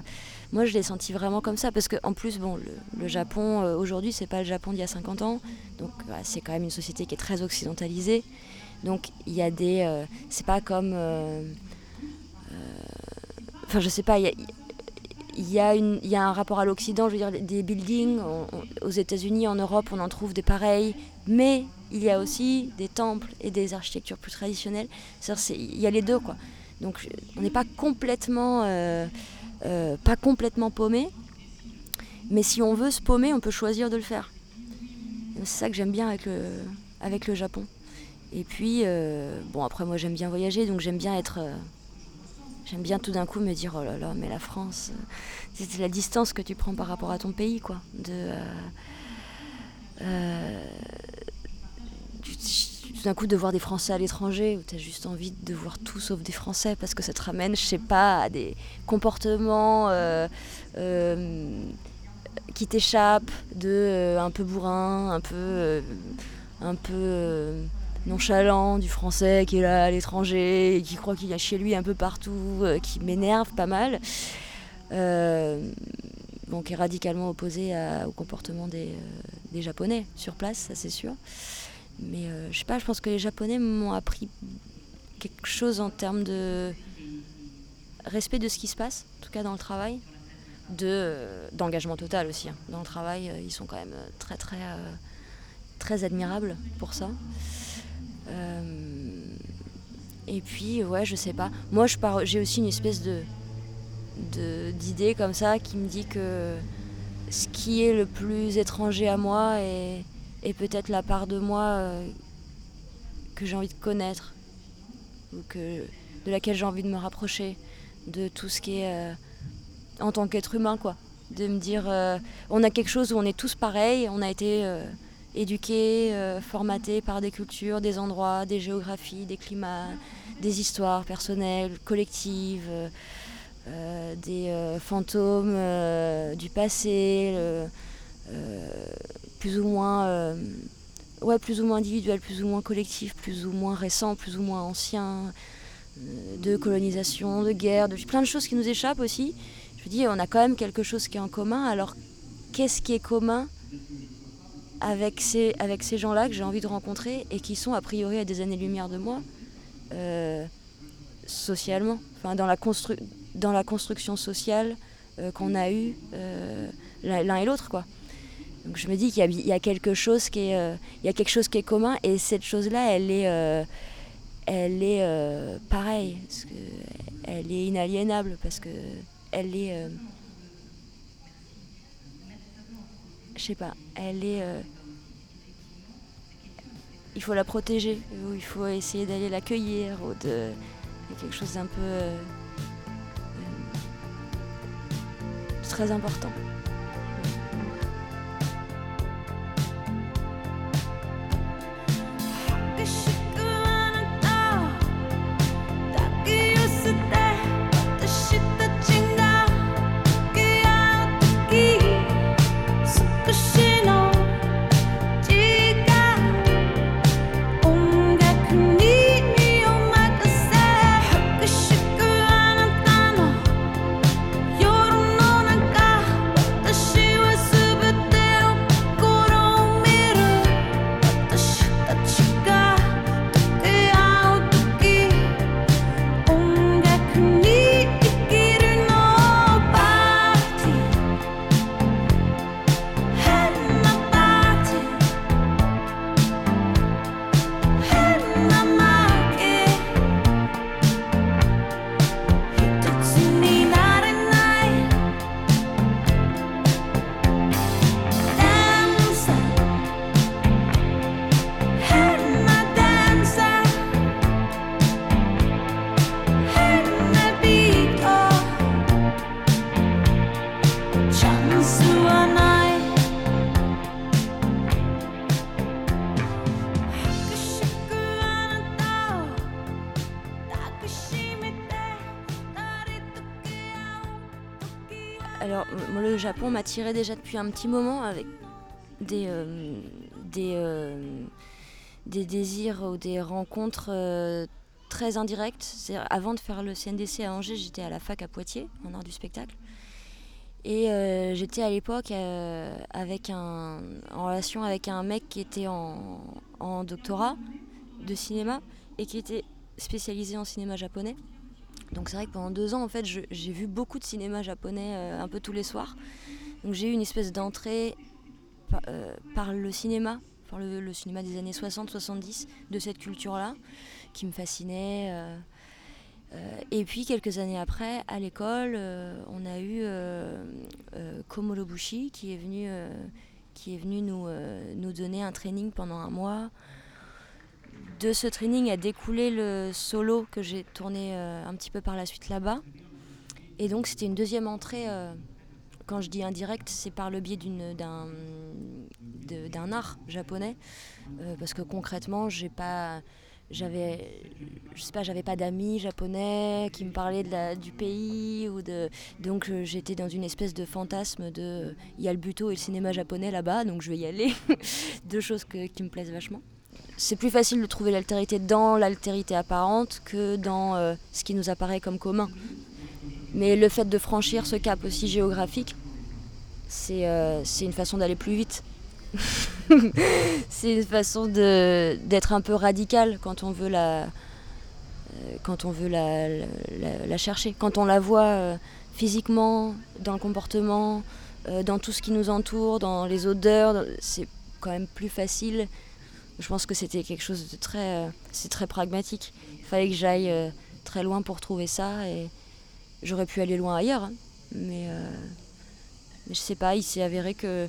moi, je l'ai senti vraiment comme ça parce qu'en plus, bon, le, Japon aujourd'hui, c'est pas le Japon d'il y a 50 ans, donc c'est quand même une société qui est très occidentalisée. Donc il y a des, c'est pas comme, enfin, je sais pas, il y, a une, il y a un rapport à l'Occident, je veux dire, des buildings. aux États-Unis, en Europe, on en trouve des pareils. Mais il y a aussi des temples et des architectures plus traditionnelles. il y a les deux, quoi. Donc on n'est pas complètement, euh, euh, pas complètement paumé. Mais si on veut se paumer, on peut choisir de le faire. C'est ça que j'aime bien avec le, avec le Japon. Et puis, euh, bon, après, moi, j'aime bien voyager, donc j'aime bien être. Euh, j'aime bien tout d'un coup me dire, oh là là, mais la France, euh, c'est la distance que tu prends par rapport à ton pays, quoi. De. tout d'un coup de voir des Français à l'étranger où tu as juste envie de voir tout sauf des Français parce que ça te ramène, je sais pas, à des comportements qui t'échappent, de un peu bourrin, un peu, un peu nonchalant du français qui est là à l'étranger et qui croit qu'il y a chez lui un peu partout, euh, qui m'énerve pas mal. Euh, donc est radicalement opposé au comportement des, euh, des, Japonais sur place, ça c'est sûr. Mais je sais pas, je pense que les Japonais m'ont appris quelque chose en termes de respect de ce qui se passe, en tout cas dans le travail, de d'engagement total aussi. Hein. Dans le travail, ils sont quand même très très admirables pour ça. Euh, et puis, ouais, je sais pas. Moi, je j'ai aussi une espèce de d'idée comme ça qui me dit que ce qui est le plus étranger à moi est, peut-être la part de moi euh, que j'ai envie de connaître. Ou que, de laquelle j'ai envie de me rapprocher. De tout ce qui est euh, en tant qu'être humain quoi. De me dire on a quelque chose où on est tous pareils. On a été éduqués, euh, formatés par des cultures, des endroits, des géographies, des climats, des histoires personnelles, collectives, euh, euh, des fantômes du passé, plus ou moins ouais, plus ou moins individuels, plus ou moins collectifs, plus ou moins récents, plus ou moins anciens, de colonisation, de guerre, de plein de choses qui nous échappent aussi. Je me dis, on a quand même quelque chose qui est en commun. Alors, qu'est-ce qui est commun avec ces, avec ces gens-là que j'ai envie de rencontrer et qui sont a priori à des années-lumière de moi, euh, socialement, enfin, dans, la dans la construction sociale euh, qu'on a eue euh, l'un et l'autre. Donc je me dis qu'il y, y, a quelque chose qui est, y a quelque chose qui est commun et cette chose-là, elle est, elle est pareille, elle est inaliénable parce que elle est je sais pas, elle est. Euh, il faut la protéger, ou il faut essayer d'aller l'accueillir, ou de. quelque chose d'un peu. Euh, très important. M'attirait déjà depuis un petit moment avec des, euh, des, euh, des désirs ou des rencontres euh, très indirectes. Avant de faire le CNDC à Angers, j'étais à la fac à Poitiers, en art du spectacle. Et j'étais à l'époque avec en relation avec un mec qui était en, en doctorat de cinéma et qui était spécialisé en cinéma japonais. Donc c'est vrai que pendant deux ans, en fait, j'ai vu beaucoup de cinéma japonais un peu tous les soirs. Donc j'ai eu une espèce d'entrée euh, par, le cinéma, par le, cinéma des années 60-70, de cette culture-là, qui me fascinait. et puis quelques années après, à l'école, on a eu Komolo Bushi qui est venu, qui est venu nous, nous donner un training pendant un mois de ce training a découlé le solo que j'ai tourné euh, un petit peu par la suite là-bas. Et donc c'était une deuxième entrée. Euh, quand je dis indirect, c'est par le biais d'un, art japonais. Euh, parce que concrètement, j'ai pas j'avais je sais pas j'avais pas d'amis japonais qui me parlaient du pays ou de donc j'étais dans une espèce de fantasme de il y a le buto et le cinéma japonais là-bas donc je vais y aller deux choses qui me plaisent vachement c'est plus facile de trouver l'altérité dans l'altérité apparente que dans euh, ce qui nous apparaît comme commun. Mais le fait de franchir ce cap aussi géographique, c'est euh, une façon d'aller plus vite. c'est une façon d'être un peu radical quand on veut la, euh, quand on veut la, la, chercher. Quand on la voit physiquement, dans le comportement, dans tout ce qui nous entoure, dans les odeurs, c'est quand même plus facile je pense que c'était quelque chose de très, euh, c'est très pragmatique. Il fallait que j'aille euh, très loin pour trouver ça et j'aurais pu aller loin ailleurs. Hein. Mais, euh, mais, je sais pas, il s'est avéré que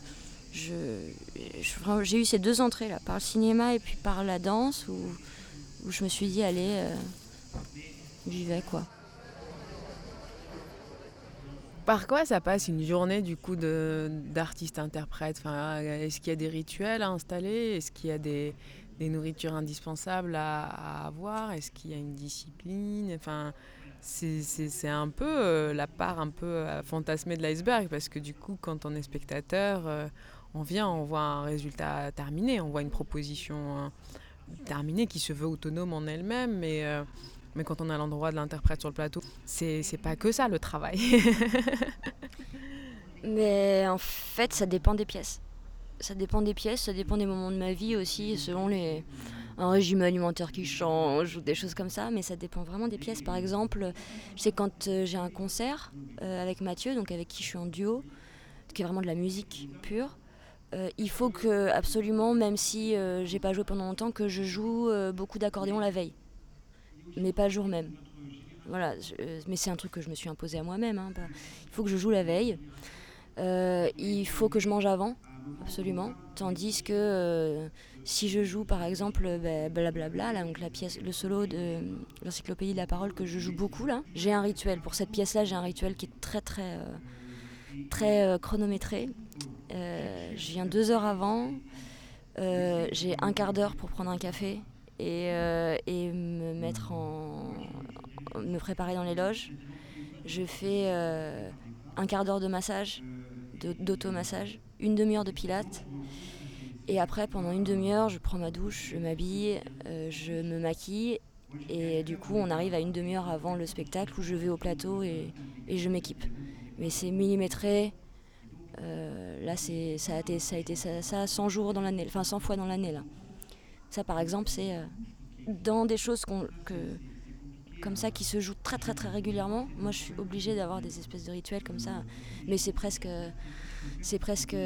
j'ai eu ces deux entrées là, par le cinéma et puis par la danse où, je me suis dit allez, j'y vais quoi. Par quoi ça passe une journée du coup d'artiste-interprète enfin, Est-ce qu'il y a des rituels à installer? Est-ce qu'il y a des, des nourritures indispensables à, avoir? Est-ce qu'il y a une discipline? Enfin, c'est un peu euh, la part un peu euh, fantasmée de l'iceberg parce que du coup quand on est spectateur, euh, on vient, on voit un résultat terminé, on voit une proposition terminée qui se veut autonome en elle-même, mais mais quand on a l'endroit de l'interprète sur le plateau, c'est pas que ça le travail. Mais en fait, ça dépend des pièces. Ça dépend des pièces, ça dépend des moments de ma vie aussi, selon les un régime alimentaire qui change ou des choses comme ça, mais ça dépend vraiment des pièces. Par exemple, sais quand euh, j'ai un concert euh, avec Mathieu, donc avec qui je suis en duo, qui est vraiment de la musique pure, euh, il faut que absolument, même si j'ai pas joué pendant longtemps, que je joue beaucoup d'accordéon la veille mais pas le jour même. Voilà, euh, mais c'est un truc que je me suis imposé à moi-même. Hein, il faut que je joue la veille. Euh, il faut que je mange avant, absolument. Tandis que euh, si je joue par exemple blablabla, bah, là, donc la pièce, le solo de l'encyclopédie de la parole que je joue beaucoup là, j'ai un rituel. Pour cette pièce-là, j'ai un rituel qui est très très très chronométré. je viens deux heures avant. j'ai un quart d'heure pour prendre un café et, euh, et me mettre en. me préparer dans les loges. Je fais euh, un quart d'heure de massage, d'automassage, une demi-heure de pilates. Et après, pendant une demi-heure, je prends ma douche, je m'habille, euh, je me maquille. Et du coup, on arrive à une demi-heure avant le spectacle où je vais au plateau et, et je m'équipe. Mais c'est millimétré. là, ça a été, ça, a été ça, ça 100 jours dans l'année, enfin 100 fois dans l'année. Ça, par exemple, c'est euh, dans des choses que, comme ça qui se jouent très très très régulièrement. Moi, je suis obligée d'avoir des espèces de rituels comme ça, mais c'est presque, c'est presque,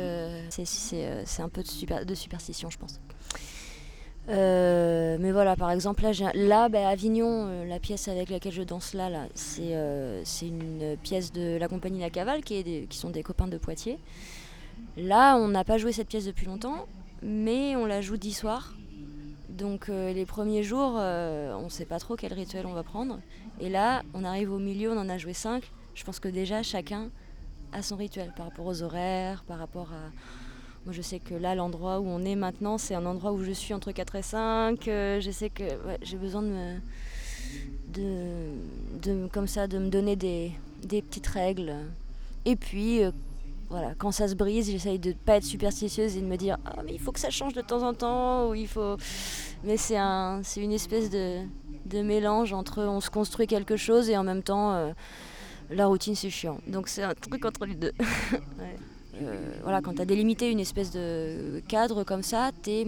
c'est euh, un peu de, super, de superstition, je pense. Euh, mais voilà, par exemple, là, là bah, Avignon, la pièce avec laquelle je danse là, là c'est une pièce de la compagnie La Cavale, qui, qui sont des copains de Poitiers. Là, on n'a pas joué cette pièce depuis longtemps, mais on la joue dix soirs. Donc euh, les premiers jours, euh, on ne sait pas trop quel rituel on va prendre. Et là, on arrive au milieu, on en a joué cinq. Je pense que déjà, chacun a son rituel par rapport aux horaires, par rapport à... Moi, je sais que là, l'endroit où on est maintenant, c'est un endroit où je suis entre 4 et 5. Euh, je sais que j'ai besoin de me... De, comme ça, de me donner des, des petites règles. Et puis, voilà, quand ça se brise, j'essaye de ne pas être superstitieuse et de me dire ah mais il faut que ça change de temps en temps ou il faut. Mais c'est un, une espèce de, de, mélange entre on se construit quelque chose et en même temps euh, la routine c'est chiant. Donc c'est un truc entre les deux. Euh, voilà, quand tu as délimité une espèce de cadre comme ça, es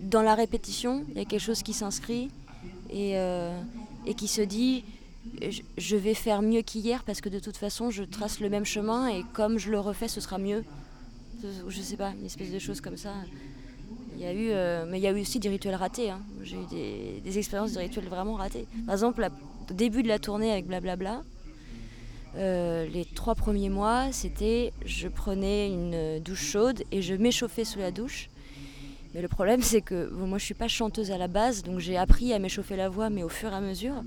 dans la répétition, il y a quelque chose qui s'inscrit et, euh, et qui se dit je vais faire mieux qu'hier parce que de toute façon je trace le même chemin et comme je le refais ce sera mieux. Je sais pas, une espèce de chose comme ça. Il y a eu, euh, mais il y a eu aussi des rituels ratés. Hein. J'ai eu des, expériences de rituels vraiment ratés. Par exemple, au début de la tournée avec Blablabla, euh, les trois premiers mois, c'était je prenais une douche chaude et je m'échauffais sous la douche. Mais le problème, c'est que moi, je suis pas chanteuse à la base, donc j'ai appris à m'échauffer la voix, mais au fur et à mesure.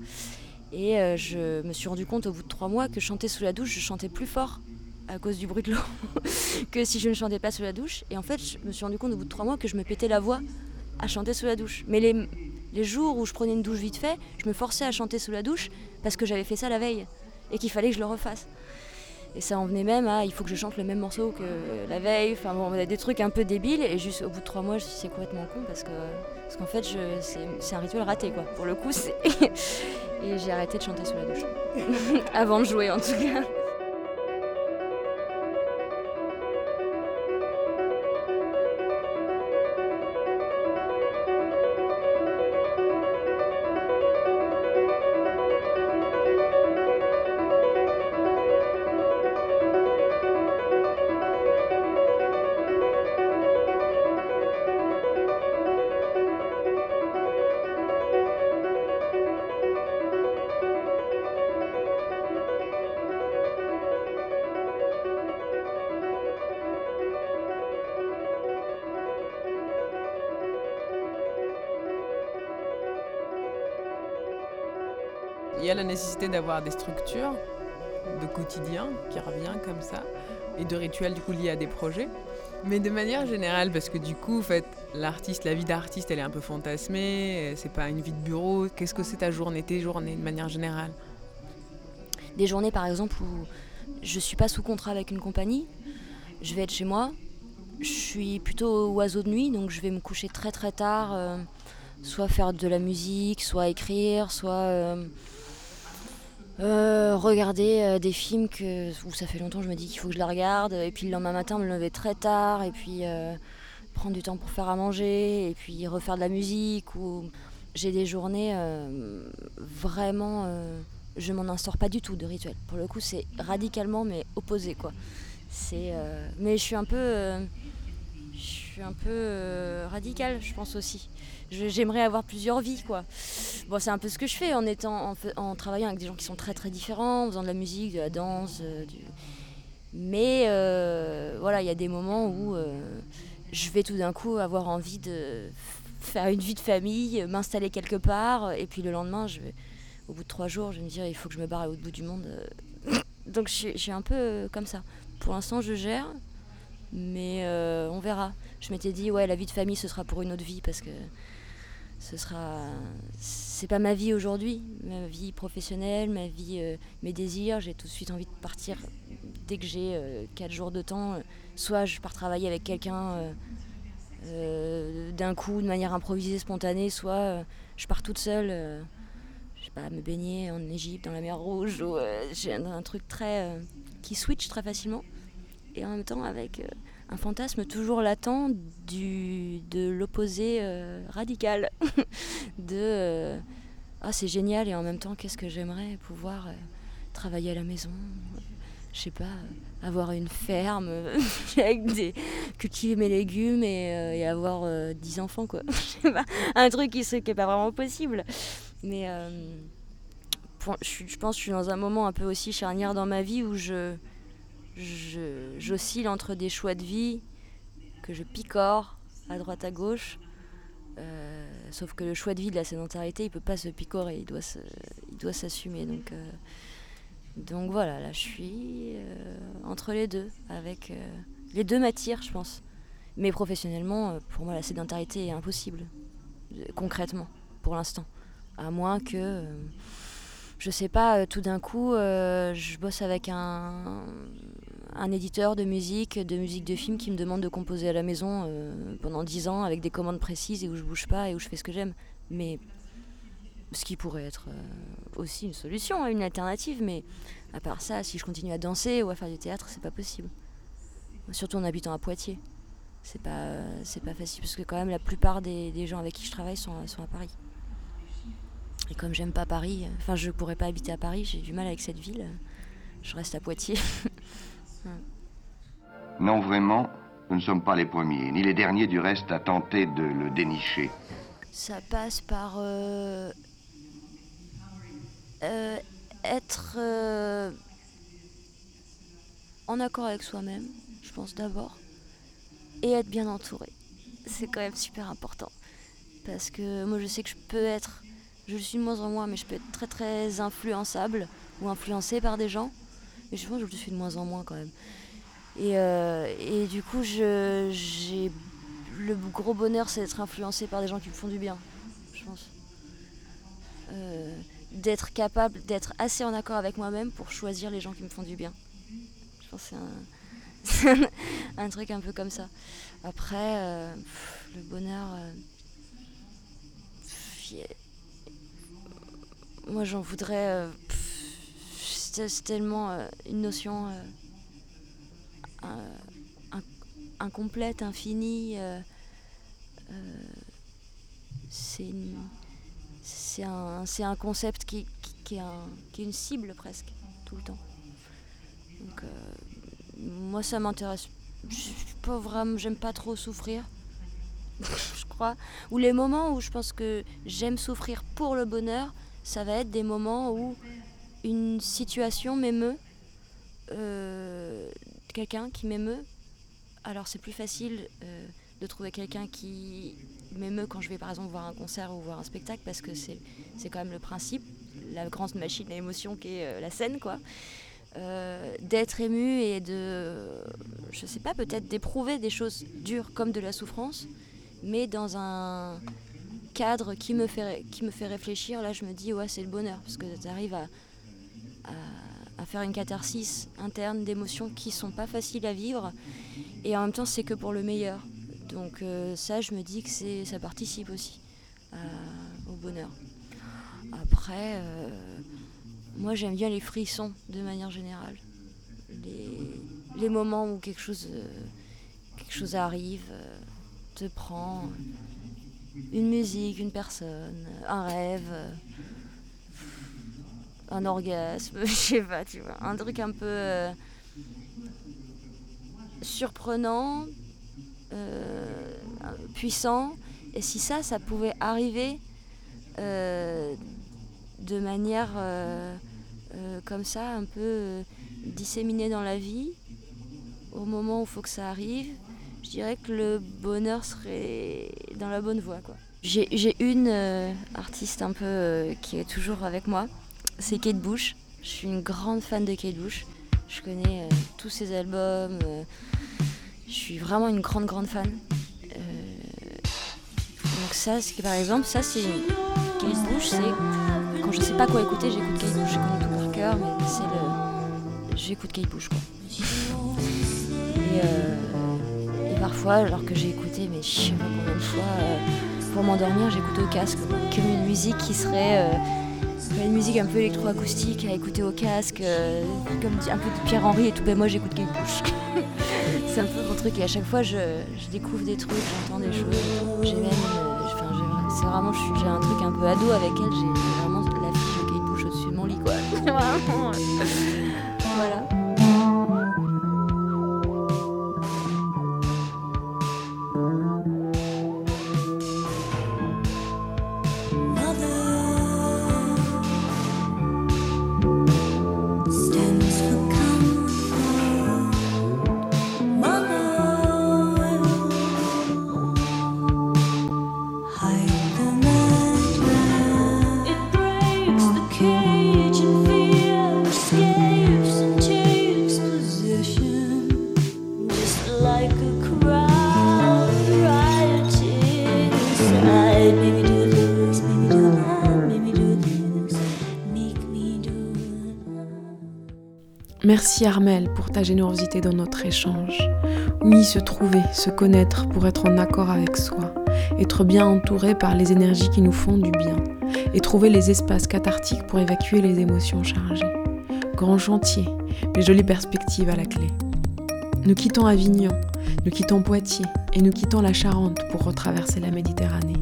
Et euh, je me suis rendu compte au bout de trois mois que chanter sous la douche, je chantais plus fort à cause du bruit de l'eau que si je ne chantais pas sous la douche. Et en fait, je me suis rendu compte au bout de trois mois que je me pétais la voix à chanter sous la douche. Mais les, jours où je prenais une douche vite fait, je me forçais à chanter sous la douche parce que j'avais fait ça la veille et qu'il fallait que je le refasse. Et ça en venait même à il faut que je chante le même morceau que la veille. Enfin bon, des trucs un peu débiles. Et juste au bout de trois mois, je me suis dit c'est complètement con parce que parce qu'en fait, c'est un rituel raté quoi. Pour le coup, c'est. Et j'ai arrêté de chanter sous la douche. Avant de jouer en tout cas. La nécessité d'avoir des structures de quotidien qui revient comme ça et de rituels du coup liés à des projets. Mais de manière générale, parce que du coup, fait, l'artiste, la vie d'artiste, elle est un peu fantasmée, c'est pas une vie de bureau. Qu'est-ce que c'est ta journée, tes journées de manière générale? Des journées par exemple où je suis pas sous contrat avec une compagnie, je vais être chez moi, je suis plutôt oiseau de nuit, donc je vais me coucher très très tard, euh, soit faire de la musique, soit écrire, soit. Euh, euh, regarder euh, des films que, où ça fait longtemps je me dis qu'il faut que je la regarde, et puis le lendemain matin me lever très tard, et puis euh, prendre du temps pour faire à manger, et puis refaire de la musique. Ou... J'ai des journées vraiment. je m'en instaure pas du tout de rituel. Pour le coup, c'est radicalement mais opposé quoi. C'est, mais je suis un peu. Suis un peu radical, je pense aussi j'aimerais avoir plusieurs vies quoi. Bon, c'est un peu ce que je fais en étant en, travaillant avec des gens qui sont très très différents, en faisant de la musique, de la danse, euh, mais euh, voilà, il y a des moments où euh, je vais tout d'un coup avoir envie de faire une vie de famille, m'installer quelque part, et puis le lendemain, je vais, au bout de trois jours, je vais me dire il faut que je me barre à l'autre bout du monde. Donc je suis un peu comme ça. Pour l'instant, je gère, mais on verra. Je m'étais dit ouais, la vie de famille, ce sera pour une autre vie parce que ce sera c'est pas ma vie aujourd'hui. Ma vie professionnelle ma vie euh, mes désirs. J'ai tout de suite envie de partir dès que j'ai 4 euh, jours de temps. Soit je pars travailler avec quelqu'un euh, d'un coup de manière improvisée spontanée soit je pars toute seule je sais pas me baigner en Égypte dans la mer Rouge j'ai un, truc très qui switch très facilement. Et en même temps avec un fantasme toujours latent du, de l'opposé euh, radical. de euh, ah c'est génial et en même temps qu'est-ce que j'aimerais pouvoir euh, travailler à la maison, je sais pas, avoir une ferme avec des cultiver mes légumes et, avoir dix enfants quoi. un truc qui n'est pas vraiment possible. Mais je, je pense que je suis dans un moment un peu aussi charnière dans ma vie où je j'oscille entre des choix de vie que je picore à droite à gauche. Euh, sauf que le choix de vie de la sédentarité, il peut pas se picorer, il doit, il doit s'assumer. Donc, euh, donc voilà, là je suis euh, entre les deux, avec les deux m'attirent, je pense. Mais professionnellement, pour moi, la sédentarité est impossible, concrètement, pour l'instant. À moins que, je sais pas, tout d'un coup, je bosse avec un, un éditeur de musique, de musique de film qui me demande de composer à la maison euh, pendant 10 ans avec des commandes précises et où je bouge pas et où je fais ce que j'aime. Mais ce qui pourrait être euh, aussi une solution, une alternative, mais à part ça, si je continue à danser ou à faire du théâtre, c'est pas possible. Surtout en habitant à Poitiers. C'est pas, c'est pas facile parce que quand même la plupart des, gens avec qui je travaille sont, sont à Paris. Et comme j'aime pas Paris, enfin je pourrais pas habiter à Paris, j'ai du mal avec cette ville, je reste à Poitiers. Non, vraiment, Nous ne sommes pas les premiers, ni les derniers du reste à tenter de le dénicher. Ça passe par euh, euh, être euh, en accord avec soi-même, je pense d'abord, et être bien entouré. C'est quand même super important. Parce que moi je sais que je peux être, je le suis de moins en moins, mais je peux être très très influençable ou influencé par des gens. Je pense que je le suis de moins en moins quand même. Et, euh, et du coup, j'ai le gros bonheur, c'est d'être influencé par des gens qui me font du bien, je pense. Euh, d'être capable d'être assez en accord avec moi-même pour choisir les gens qui me font du bien. Je pense que c'est un, un, truc un peu comme ça. Après, euh, le bonheur. moi, j'en voudrais. Euh, c'est tellement euh, une notion euh, incomplète, infinie. euh, euh, c'est un, concept qui, est une cible presque, tout le temps. Donc, euh, moi, ça m'intéresse. Pas vraiment, j'aime pas trop souffrir, je crois. Ou les moments où je pense que j'aime souffrir pour le bonheur, ça va être des moments où une situation m'émeut, euh, quelqu'un qui m'émeut. Alors, c'est plus facile euh, de trouver quelqu'un qui m'émeut quand je vais par exemple voir un concert ou voir un spectacle parce que c'est c'est quand même le principe, la grande machine à émotion qui est euh, la scène quoi. D'être ému et de, je sais pas, peut-être d'éprouver des choses dures comme de la souffrance, mais dans un cadre qui me fait, qui me fait réfléchir, là je me dis ouais c'est le bonheur parce que tu arrives à, à, faire une catharsis interne d'émotions qui sont pas faciles à vivre et en même temps c'est que pour le meilleur. Donc euh, ça, je me dis que c'est, ça participe aussi au bonheur. Après, euh, moi j'aime bien les frissons de manière générale. Les, les moments où quelque chose, euh, quelque chose arrive, te prend, une musique, une personne, un rêve, un orgasme, je sais pas, tu vois, un truc un peu euh, surprenant, euh, puissant. Et si ça, ça pouvait arriver euh, de manière comme ça, un peu disséminée dans la vie, au moment où il faut que ça arrive, je dirais que le bonheur serait dans la bonne voie. quoi. J'ai une artiste un peu qui est toujours avec moi, c'est Kate Bush. Je suis une grande fan de Kate Bush. Je connais euh, tous ses albums. euh, je suis vraiment une grande, grande fan. Euh, donc ça, par exemple, ça c'est. Kate Bush, c'est quand je sais pas quoi écouter, j'écoute Kate Bush. Je connais tout par cœur, mais c'est le, j'écoute Kate Bush quoi. Et, parfois, alors que j'ai écouté, mais je sais pas combien de fois, pour m'endormir, j'écoute au casque, comme une musique qui serait euh, une musique un peu électroacoustique à écouter au casque, euh, comme un peu de Pierre Henry et tout. Ben moi, j'écoute Kate Bush. c'est un peu mon truc et à chaque fois, je, je découvre des trucs, j'entends des choses. J'ai même, euh, c'est vraiment, j'ai un truc un peu ado avec elle. J'ai vraiment la fiche de Kate Bush au-dessus de mon lit, quoi. voilà. Merci Armel pour ta générosité dans notre échange. Oui, se trouver, se connaître pour être en accord avec soi, être bien entouré par les énergies qui nous font du bien, et trouver les espaces cathartiques pour évacuer les émotions chargées. Grand chantier, mais jolies perspectives à la clé. Nous quittons Avignon, nous quittons Poitiers et nous quittons la Charente pour retraverser la Méditerranée.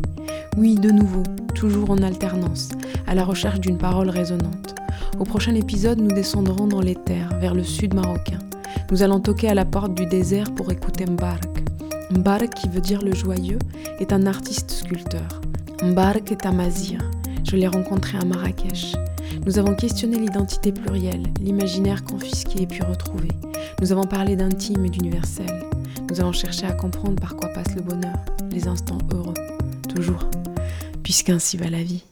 Oui, de nouveau, toujours en alternance, à la recherche d'une parole résonante. Au prochain épisode, nous descendrons dans les terres, vers le sud marocain, Nous allons toquer à la porte du désert pour écouter Mbark. Mbark, qui veut dire le joyeux, est un artiste sculpteur. Mbark est amazir. Je l'ai rencontré à Marrakech. Nous avons questionné l'identité plurielle, l'imaginaire confisqué et puis retrouvé. Nous avons parlé d'intime et d'universel. Nous avons cherché à comprendre par quoi passe le bonheur, les instants heureux. Toujours. Puisqu'ainsi va la vie.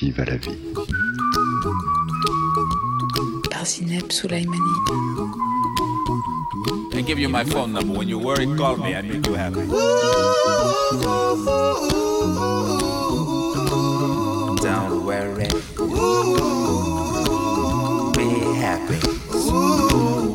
à la vie. Par Zineb I give you my phone number. When you worry, call me. I make you happy. Don't worry. Be happy.